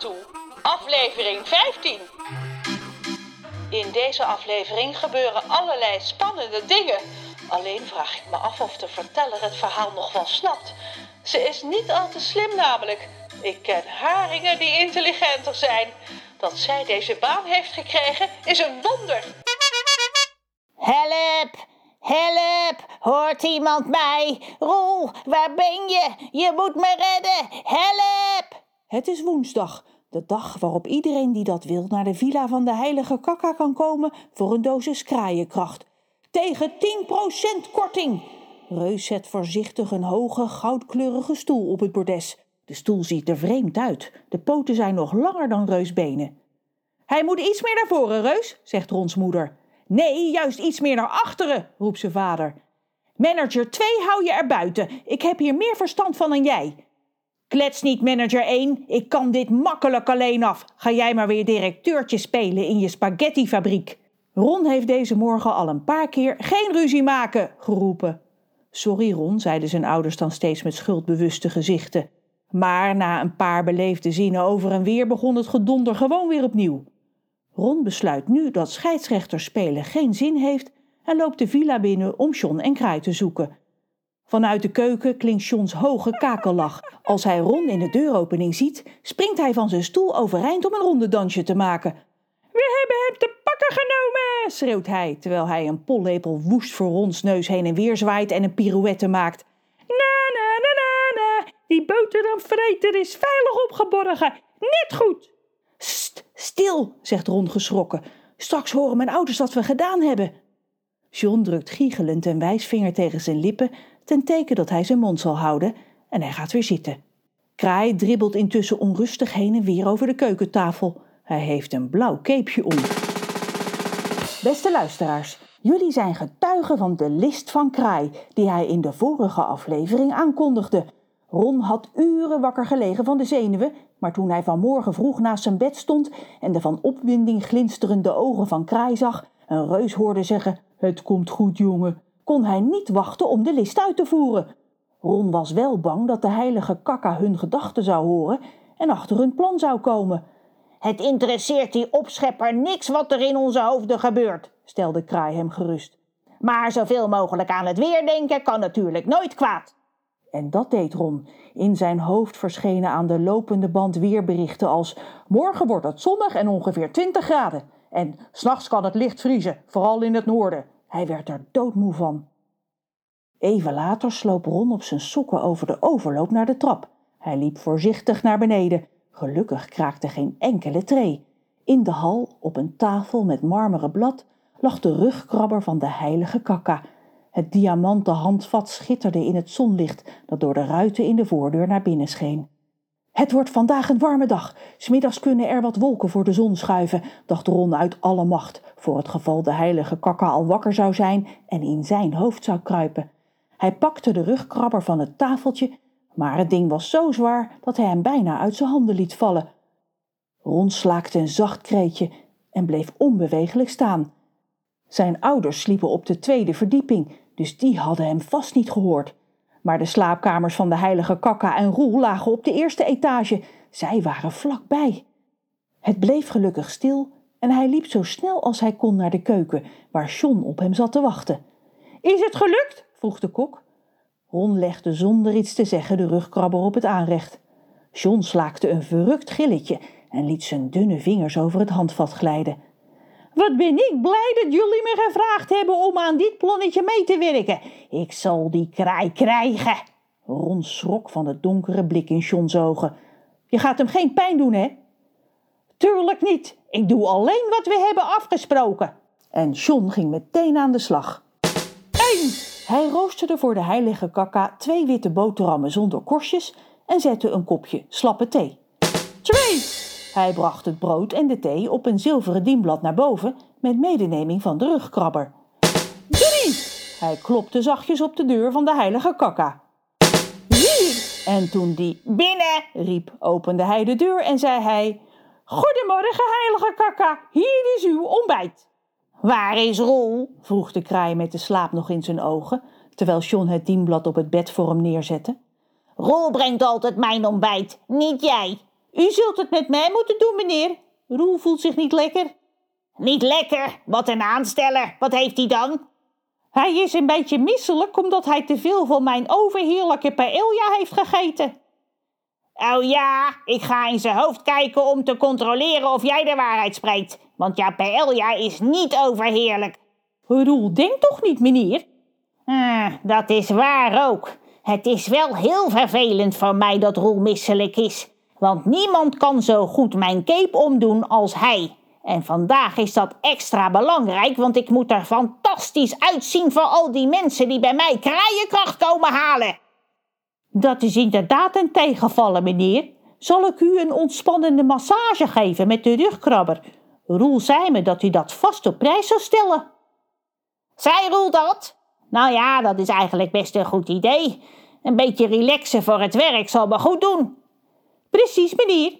toe, aflevering 15. In deze aflevering gebeuren allerlei spannende dingen. Alleen vraag ik me af of de verteller het verhaal nog wel snapt. Ze is niet al te slim namelijk. Ik ken haringen die intelligenter zijn. Dat zij deze baan heeft gekregen is een wonder. Help! Help! Hoort iemand mij? Roel, waar ben je? Je moet me redden! Help! Het is woensdag, de dag waarop iedereen die dat wil naar de villa van de heilige kakka kan komen voor een dosis kraaienkracht. Tegen 10% korting! Reus zet voorzichtig een hoge, goudkleurige stoel op het bordes. De stoel ziet er vreemd uit. De poten zijn nog langer dan Reus benen. Hij moet iets meer naar voren, Reus, zegt Rons moeder. Nee, juist iets meer naar achteren, roept zijn vader. Manager 2 hou je er buiten. Ik heb hier meer verstand van dan jij. Klets niet, manager 1. Ik kan dit makkelijk alleen af. Ga jij maar weer directeurtje spelen in je spaghettifabriek. Ron heeft deze morgen al een paar keer geen ruzie maken geroepen. Sorry, Ron, zeiden zijn ouders dan steeds met schuldbewuste gezichten. Maar na een paar beleefde zinnen over en weer begon het gedonder gewoon weer opnieuw. Ron besluit nu dat scheidsrechter spelen geen zin heeft en loopt de villa binnen om John en Kraai te zoeken. Vanuit de keuken klinkt Johns hoge kakellach. Als hij Ron in de deuropening ziet, springt hij van zijn stoel overeind om een rondedansje te maken. We hebben hem te pakken genomen, schreeuwt hij, terwijl hij een pollepel woest voor Rons neus heen en weer zwaait en een pirouette maakt. Na na na na na, die boterhamvreter is veilig opgeborgen. Net goed. St, stil, zegt Ron geschrokken. Straks horen mijn ouders wat we gedaan hebben. John drukt giechelend een wijsvinger tegen zijn lippen ten teken dat hij zijn mond zal houden en hij gaat weer zitten. Kraai dribbelt intussen onrustig heen en weer over de keukentafel. Hij heeft een blauw keepje om. Beste luisteraars, jullie zijn getuigen van de list van Kraai die hij in de vorige aflevering aankondigde. Ron had uren wakker gelegen van de zenuwen, maar toen hij vanmorgen vroeg naast zijn bed stond en de van opwinding glinsterende ogen van Kraai zag, een reus hoorde zeggen: Het komt goed, jongen, kon hij niet wachten om de list uit te voeren. Ron was wel bang dat de heilige kakka hun gedachten zou horen en achter hun plan zou komen. Het interesseert die opschepper niks wat er in onze hoofden gebeurt, stelde Kraai hem gerust. Maar zoveel mogelijk aan het weer denken kan natuurlijk nooit kwaad. En dat deed Ron. In zijn hoofd verschenen aan de lopende band weerberichten als morgen wordt het zonnig en ongeveer 20 graden. En s'nachts kan het licht vriezen, vooral in het noorden. Hij werd er doodmoe van. Even later sloop Ron op zijn sokken over de overloop naar de trap. Hij liep voorzichtig naar beneden. Gelukkig kraakte geen enkele tree. In de hal, op een tafel met marmeren blad, lag de rugkrabber van de heilige kakka. Het diamanten handvat schitterde in het zonlicht dat door de ruiten in de voordeur naar binnen scheen. Het wordt vandaag een warme dag. Smiddags kunnen er wat wolken voor de zon schuiven, dacht Ron uit alle macht, voor het geval de heilige kakka al wakker zou zijn en in zijn hoofd zou kruipen. Hij pakte de rugkrabber van het tafeltje, maar het ding was zo zwaar dat hij hem bijna uit zijn handen liet vallen. Ron slaakte een zacht kreetje en bleef onbewegelijk staan. Zijn ouders sliepen op de tweede verdieping, dus die hadden hem vast niet gehoord. Maar de slaapkamers van de heilige Kakka en Roel lagen op de eerste etage. Zij waren vlakbij. Het bleef gelukkig stil en hij liep zo snel als hij kon naar de keuken, waar John op hem zat te wachten. Is het gelukt? vroeg de kok. Ron legde zonder iets te zeggen de rugkrabber op het aanrecht. John slaakte een verrukt gilletje en liet zijn dunne vingers over het handvat glijden. Wat ben ik blij dat jullie me gevraagd hebben om aan dit plannetje mee te werken. Ik zal die kraai krijgen. Ron schrok van het donkere blik in Johns ogen. Je gaat hem geen pijn doen, hè? Tuurlijk niet. Ik doe alleen wat we hebben afgesproken. En John ging meteen aan de slag. Eén! Hij roosterde voor de heilige kakka twee witte boterhammen zonder korstjes en zette een kopje slappe thee. Twee! Hij bracht het brood en de thee op een zilveren dienblad naar boven met medeneming van de rugkrabber. Drie! Hij klopte zachtjes op de deur van de heilige kakka. En toen die binnen riep, opende hij de deur en zei hij... Goedemorgen, heilige kakka, hier is uw ontbijt. Waar is Roel? vroeg de kraai met de slaap nog in zijn ogen, terwijl John het dienblad op het bed voor hem neerzette. Roel brengt altijd mijn ontbijt, niet jij. U zult het met mij moeten doen, meneer. Roel voelt zich niet lekker. Niet lekker? Wat een aansteller. Wat heeft hij dan? Hij is een beetje misselijk omdat hij te veel van mijn overheerlijke paella heeft gegeten. Oh ja, ik ga in zijn hoofd kijken om te controleren of jij de waarheid spreekt. Want ja, paella is niet overheerlijk. Roel, denk toch niet, meneer? Ah, dat is waar ook. Het is wel heel vervelend voor mij dat Roel misselijk is. Want niemand kan zo goed mijn cape omdoen als hij. En vandaag is dat extra belangrijk, want ik moet er fantastisch uitzien voor al die mensen die bij mij kraaienkracht komen halen. Dat is inderdaad een tegenvallen, meneer. Zal ik u een ontspannende massage geven met de rugkrabber? Roel zei me dat u dat vast op prijs zou stellen. Zij Roel dat? Nou ja, dat is eigenlijk best een goed idee. Een beetje relaxen voor het werk zal me goed doen. Precies, meneer.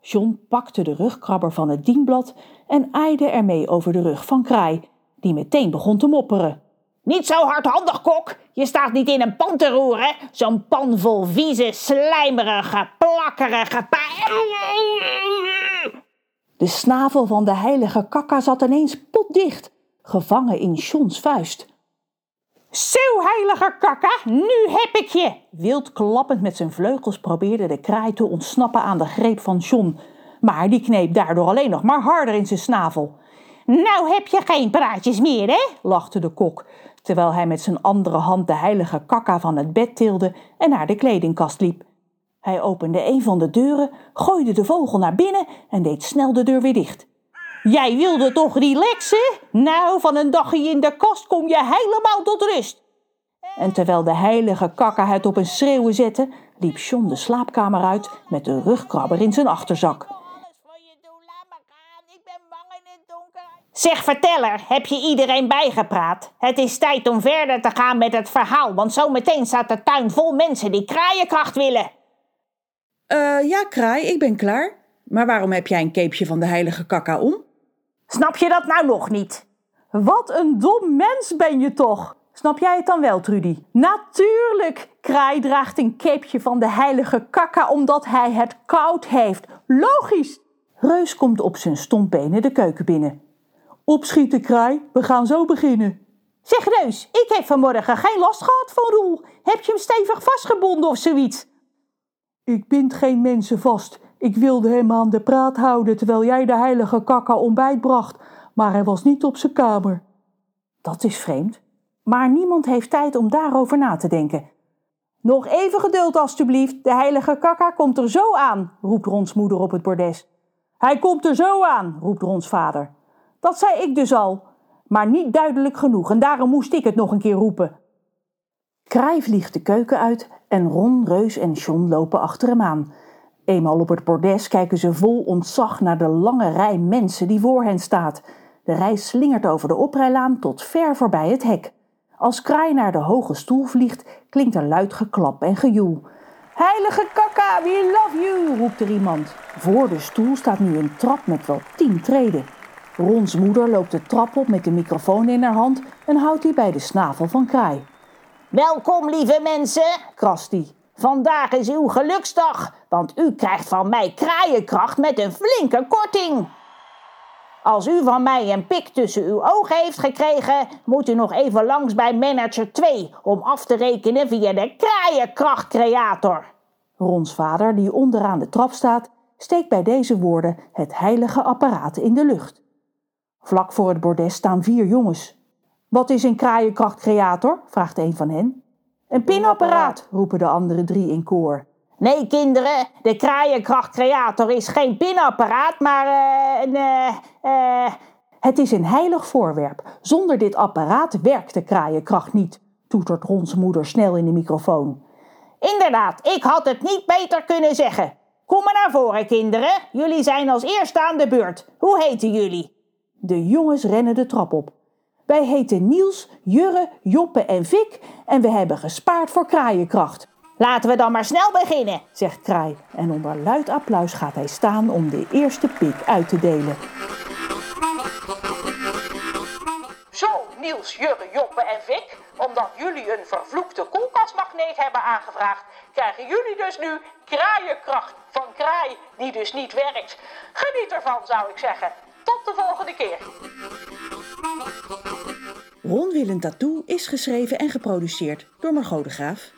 John pakte de rugkrabber van het dienblad en aaide ermee over de rug van Kraai, die meteen begon te mopperen. Niet zo hardhandig, kok. Je staat niet in een pan te roeren. Zo'n pan vol vieze, slijmerige, plakkerige... De snavel van de heilige kakka zat ineens potdicht, gevangen in Johns vuist. Zo, heilige kakka, nu heb ik je! Wild klappend met zijn vleugels probeerde de kraai te ontsnappen aan de greep van John. Maar die kneep daardoor alleen nog maar harder in zijn snavel. Nou heb je geen praatjes meer, hè? lachte de kok, terwijl hij met zijn andere hand de heilige kakka van het bed tilde en naar de kledingkast liep. Hij opende een van de deuren, gooide de vogel naar binnen en deed snel de deur weer dicht. Jij wilde toch relaxen? Nou, van een dagje in de kast kom je helemaal tot rust. En terwijl de heilige kakka het op een schreeuwen zette, liep John de slaapkamer uit met de rugkrabber in zijn achterzak. Zeg verteller, heb je iedereen bijgepraat? Het is tijd om verder te gaan met het verhaal, want zometeen staat de tuin vol mensen die kraaienkracht willen. Eh, ja, kraai, ik ben klaar. Maar waarom heb jij een capeje van de heilige kakka om? Snap je dat nou nog niet? Wat een dom mens ben je toch? Snap jij het dan wel, Trudy? Natuurlijk! Kraai draagt een capeje van de heilige kakka omdat hij het koud heeft. Logisch! Reus komt op zijn stompbenen de keuken binnen. Opschieten, Kraai. We gaan zo beginnen. Zeg Reus, ik heb vanmorgen geen last gehad van Roel. Heb je hem stevig vastgebonden of zoiets? Ik bind geen mensen vast. Ik wilde hem aan de praat houden terwijl jij de heilige kakka ontbijt bracht, maar hij was niet op zijn kamer. Dat is vreemd, maar niemand heeft tijd om daarover na te denken. Nog even geduld, alstublieft. De heilige kakka komt er zo aan, roept Rons moeder op het bordes. Hij komt er zo aan, roept Rons vader. Dat zei ik dus al, maar niet duidelijk genoeg en daarom moest ik het nog een keer roepen. Kraai vliegt de keuken uit en Ron, Reus en John lopen achter hem aan. Eenmaal op het bordes kijken ze vol ontzag naar de lange rij mensen die voor hen staat. De rij slingert over de oprijlaan tot ver voorbij het hek. Als Kraai naar de hoge stoel vliegt, klinkt er luid geklap en gejoel. Heilige kakka, we love you, roept er iemand. Voor de stoel staat nu een trap met wel tien treden. Rons moeder loopt de trap op met de microfoon in haar hand en houdt die bij de snavel van Kraai. Welkom, lieve mensen, krast hij. Vandaag is uw geluksdag, want u krijgt van mij kraaienkracht met een flinke korting. Als u van mij een pik tussen uw ogen heeft gekregen, moet u nog even langs bij manager 2 om af te rekenen via de kraaienkrachtcreator. Rons vader, die onderaan de trap staat, steekt bij deze woorden het heilige apparaat in de lucht. Vlak voor het bordes staan vier jongens. Wat is een kraaienkrachtcreator? vraagt een van hen. Een pinapparaat, roepen de andere drie in koor. Nee, kinderen, de kraaienkrachtcreator is geen pinapparaat, maar uh, een. Uh, uh... Het is een heilig voorwerp. Zonder dit apparaat werkt de kraaienkracht niet, toetert Rons moeder snel in de microfoon. Inderdaad, ik had het niet beter kunnen zeggen. Kom maar naar voren, kinderen. Jullie zijn als eerste aan de beurt. Hoe heten jullie? De jongens rennen de trap op. Wij heten Niels, Jurre, Joppe en Vik en we hebben gespaard voor kraaienkracht. Laten we dan maar snel beginnen, zegt Kraai. En onder luid applaus gaat hij staan om de eerste pik uit te delen. Zo, Niels, Jurre, Joppe en Vik, omdat jullie een vervloekte koelkastmagneet hebben aangevraagd, krijgen jullie dus nu kraaienkracht van kraai die dus niet werkt. Geniet ervan zou ik zeggen. Tot de volgende keer. Ron Willem Tattoo is geschreven en geproduceerd door Margot de Graaf.